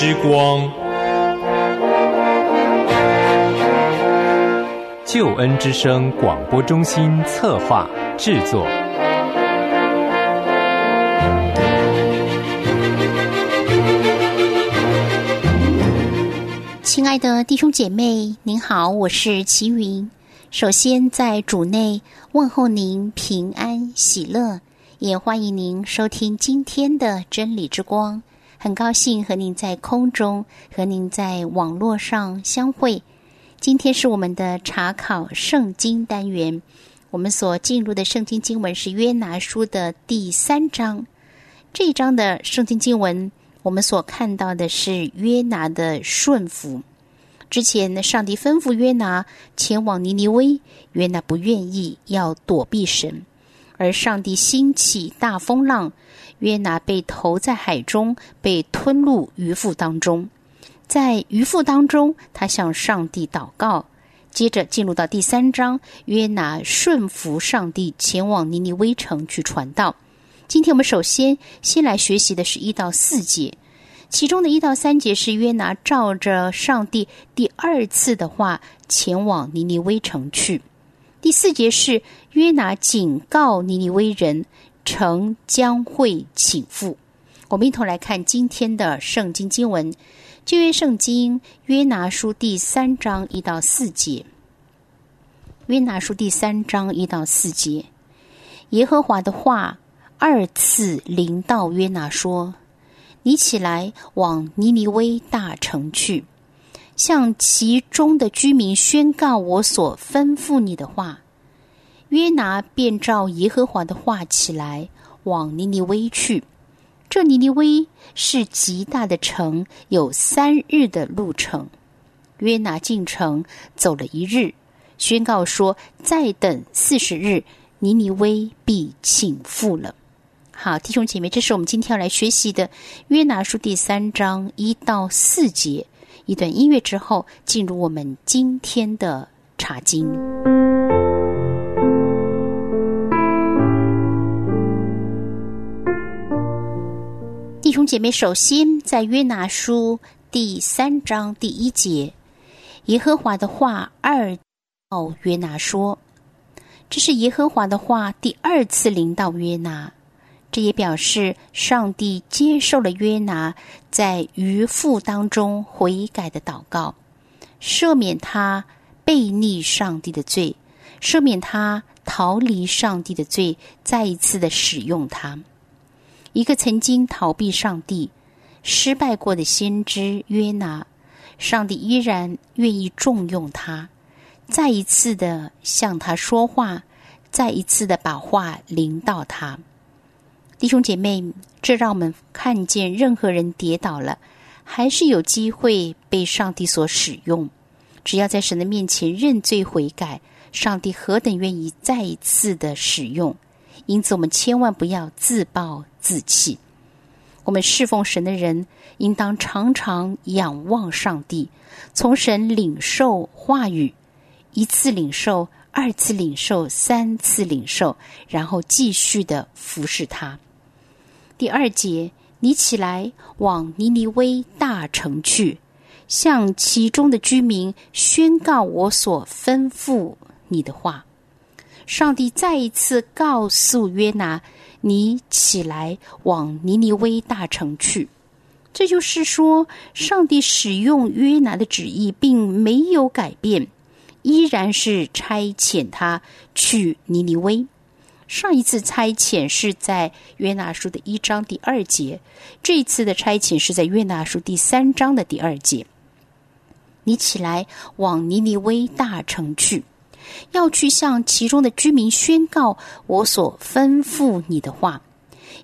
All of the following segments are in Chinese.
之光，救恩之声广播中心策划制作。亲爱的弟兄姐妹，您好，我是齐云。首先在主内问候您平安喜乐，也欢迎您收听今天的真理之光。很高兴和您在空中和您在网络上相会。今天是我们的查考圣经单元，我们所进入的圣经经文是约拿书的第三章。这一章的圣经经文，我们所看到的是约拿的顺服。之前，上帝吩咐约拿前往尼尼微，约拿不愿意，要躲避神，而上帝兴起大风浪。约拿被投在海中，被吞入鱼腹当中。在鱼腹当中，他向上帝祷告。接着进入到第三章，约拿顺服上帝，前往尼尼微城去传道。今天我们首先先来学习的是一到四节，其中的一到三节是约拿照着上帝第二次的话前往尼尼微城去。第四节是约拿警告尼尼微人。城将会倾覆。我们一同来看今天的圣经经文，旧约圣经约拿书第三章一到四节。约拿书第三章一到四节，耶和华的话二次临到约拿说：“你起来往尼尼微大城去，向其中的居民宣告我所吩咐你的话。”约拿便照耶和华的话起来，往尼尼微去。这尼尼微是极大的城，有三日的路程。约拿进城走了一日，宣告说：“再等四十日，尼尼微必倾覆了。”好，弟兄姐妹，这是我们今天要来学习的约拿书第三章一到四节。一段音乐之后，进入我们今天的查经。弟兄姐妹，首先在约拿书第三章第一节，耶和华的话二到约拿说：“这是耶和华的话第二次临到约拿。”也表示上帝接受了约拿在渔父当中悔改的祷告，赦免他背逆上帝的罪，赦免他逃离上帝的罪，再一次的使用他。一个曾经逃避上帝、失败过的先知约拿，上帝依然愿意重用他，再一次的向他说话，再一次的把话临到他。弟兄姐妹，这让我们看见，任何人跌倒了，还是有机会被上帝所使用。只要在神的面前认罪悔改，上帝何等愿意再一次的使用。因此，我们千万不要自暴自弃。我们侍奉神的人，应当常常仰望上帝，从神领受话语，一次领受，二次领受，三次领受，然后继续的服侍他。第二节，你起来往尼尼微大城去，向其中的居民宣告我所吩咐你的话。上帝再一次告诉约拿：“你起来往尼尼微大城去。”这就是说，上帝使用约拿的旨意并没有改变，依然是差遣他去尼尼微。上一次差遣是在约拿书的一章第二节，这一次的差遣是在约拿书第三章的第二节。你起来往尼尼微大城去。要去向其中的居民宣告我所吩咐你的话，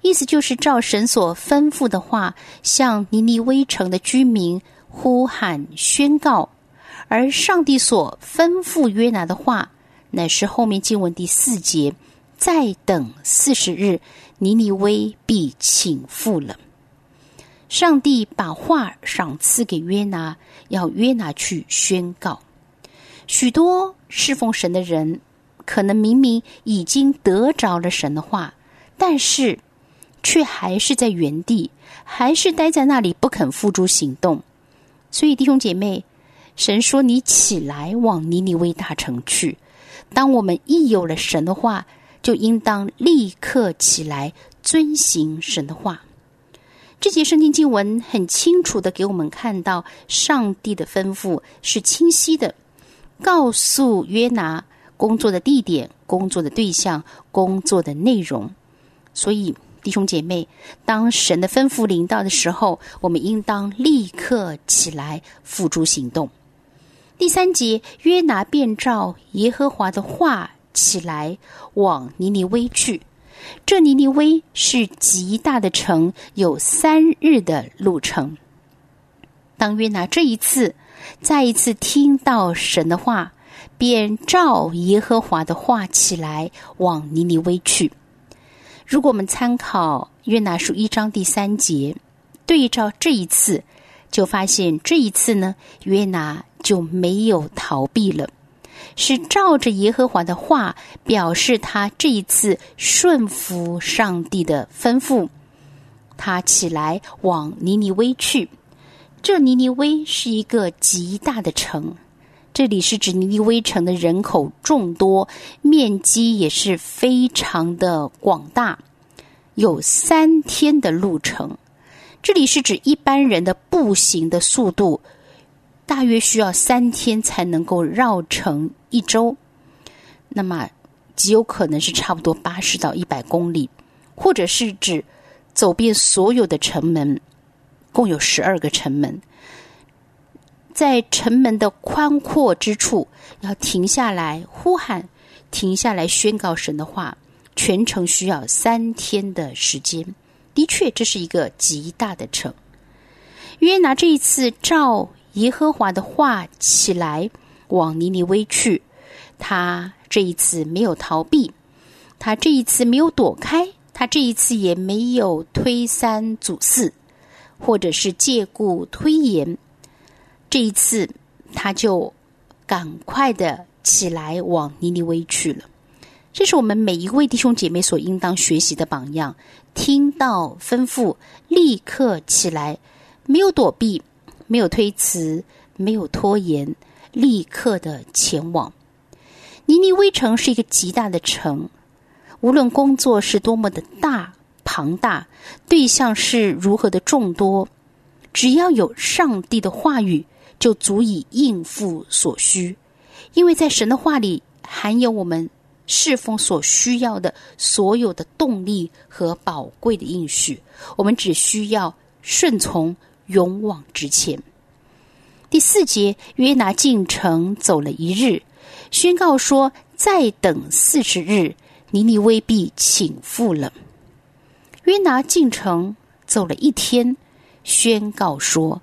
意思就是照神所吩咐的话，向尼尼微城的居民呼喊宣告。而上帝所吩咐约拿的话，乃是后面经文第四节：再等四十日，尼尼微必倾覆了。上帝把话赏赐给约拿，要约拿去宣告。许多侍奉神的人，可能明明已经得着了神的话，但是却还是在原地，还是待在那里不肯付诸行动。所以弟兄姐妹，神说：“你起来往尼尼微大城去。”当我们一有了神的话，就应当立刻起来遵行神的话。这节圣经经文很清楚的给我们看到，上帝的吩咐是清晰的，告诉约拿工作的地点、工作的对象、工作的内容。所以，弟兄姐妹，当神的吩咐临到的时候，我们应当立刻起来付诸行动。第三节，约拿便照耶和华的话起来，往尼尼微去。这尼尼微是极大的城，有三日的路程。当约拿这一次再一次听到神的话，便照耶和华的话起来，往尼尼微去。如果我们参考约拿书一章第三节，对照这一次，就发现这一次呢，约拿。就没有逃避了，是照着耶和华的话，表示他这一次顺服上帝的吩咐。他起来往尼尼微去。这尼尼微是一个极大的城，这里是指尼尼微城的人口众多，面积也是非常的广大，有三天的路程。这里是指一般人的步行的速度。大约需要三天才能够绕城一周，那么极有可能是差不多八十到一百公里，或者是指走遍所有的城门，共有十二个城门，在城门的宽阔之处要停下来呼喊，停下来宣告神的话，全程需要三天的时间。的确，这是一个极大的城。约拿这一次照。耶和华的话起来，往尼尼微去。他这一次没有逃避，他这一次没有躲开，他这一次也没有推三阻四，或者是借故推延。这一次，他就赶快的起来往尼尼微去了。这是我们每一位弟兄姐妹所应当学习的榜样。听到吩咐，立刻起来，没有躲避。没有推辞，没有拖延，立刻的前往。尼尼微城是一个极大的城，无论工作是多么的大庞大，对象是如何的众多，只要有上帝的话语，就足以应付所需。因为在神的话里含有我们侍奉所需要的所有的动力和宝贵的应许，我们只需要顺从。勇往直前。第四节，约拿进城走了一日，宣告说：“再等四十日，尼尼微必倾覆了。”约拿进城走了一天，宣告说：“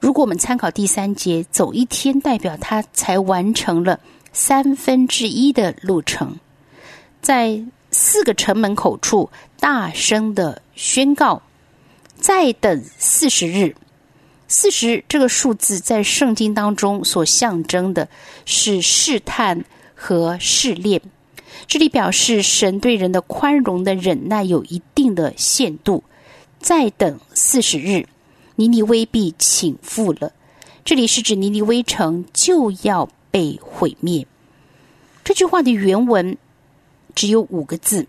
如果我们参考第三节，走一天代表他才完成了三分之一的路程，在四个城门口处大声的宣告。”再等四十日，四十这个数字在圣经当中所象征的是试探和试炼。这里表示神对人的宽容的忍耐有一定的限度。再等四十日，尼尼微必倾覆了。这里是指尼尼微城就要被毁灭。这句话的原文只有五个字。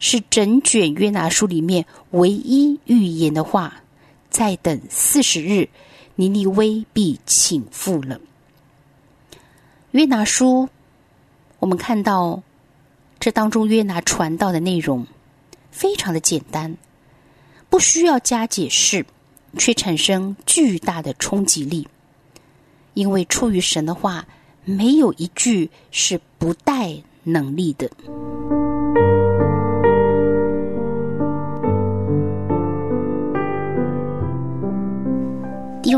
是整卷约拿书里面唯一预言的话。再等四十日，尼尼微必倾覆了。约拿书，我们看到这当中约拿传道的内容非常的简单，不需要加解释，却产生巨大的冲击力。因为出于神的话，没有一句是不带能力的。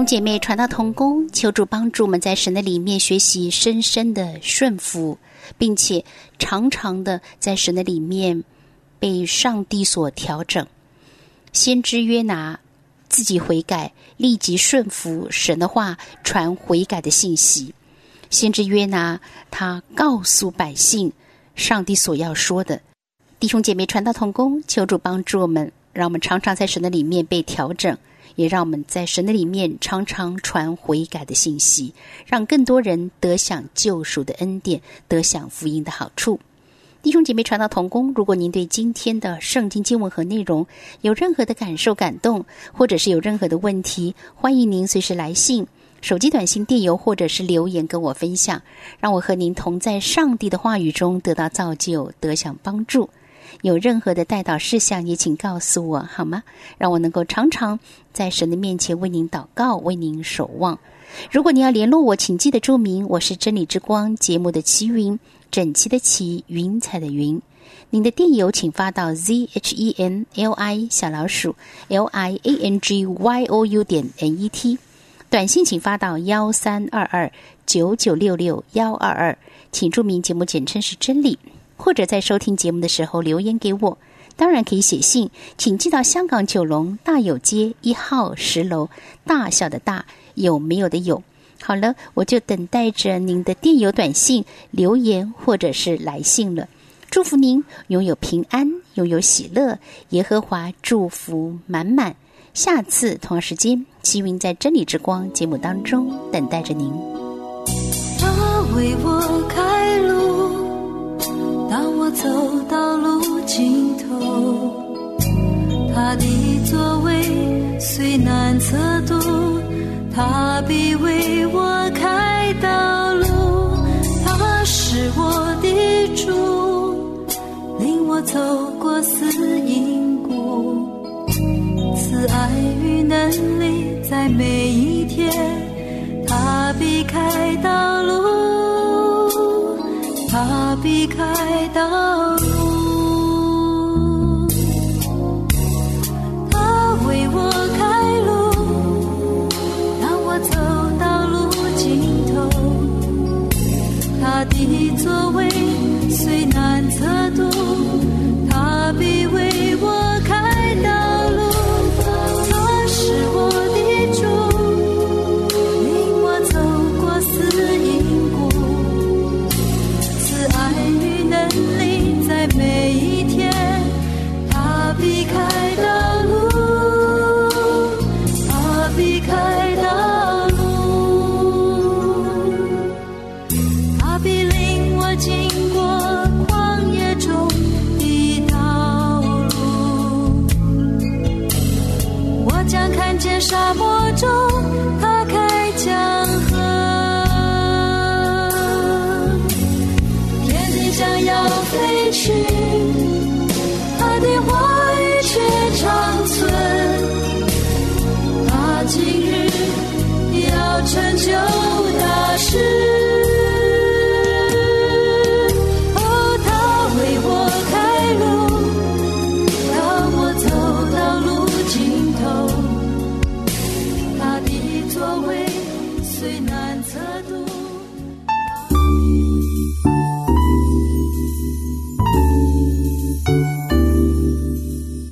兄姐妹，传道同工，求主帮助我们在神的里面学习深深的顺服，并且常常的在神的里面被上帝所调整。先知约拿自己悔改，立即顺服神的话，传悔改的信息。先知约拿他告诉百姓，上帝所要说的。弟兄姐妹，传道同工，求主帮助我们。让我们常常在神的里面被调整，也让我们在神的里面常常传悔改的信息，让更多人得享救赎的恩典，得享福音的好处。弟兄姐妹，传道同工，如果您对今天的圣经经文和内容有任何的感受、感动，或者是有任何的问题，欢迎您随时来信、手机短信、电邮，或者是留言跟我分享，让我和您同在上帝的话语中得到造就，得享帮助。有任何的带导事项，也请告诉我好吗？让我能够常常在神的面前为您祷告，为您守望。如果你要联络我，请记得注明我是真理之光节目的齐云。整齐的齐，云彩的云。您的电邮请发到 z h e n l i 小老鼠 l i a n g y o u 点 n e t。短信请发到幺三二二九九六六幺二二，请注明节目简称是真理，或者在收听节目的时候留言给我。当然可以写信，请寄到香港九龙大有街一号十楼。大小的大有没有的有。好了，我就等待着您的电邮、短信、留言或者是来信了。祝福您拥有平安，拥有喜乐，耶和华祝福满满。下次同样时间，齐云在真理之光节目当中等待着您。他为我开，当我走到路尽头，他的座位虽难测度。他必为我开道路，他是我的主，领我走过死荫谷，慈爱与能力在每一去，他的话语却长存，他今日要成就大事。哦，他为我开路，当我走到路尽头，他的座位虽难测度。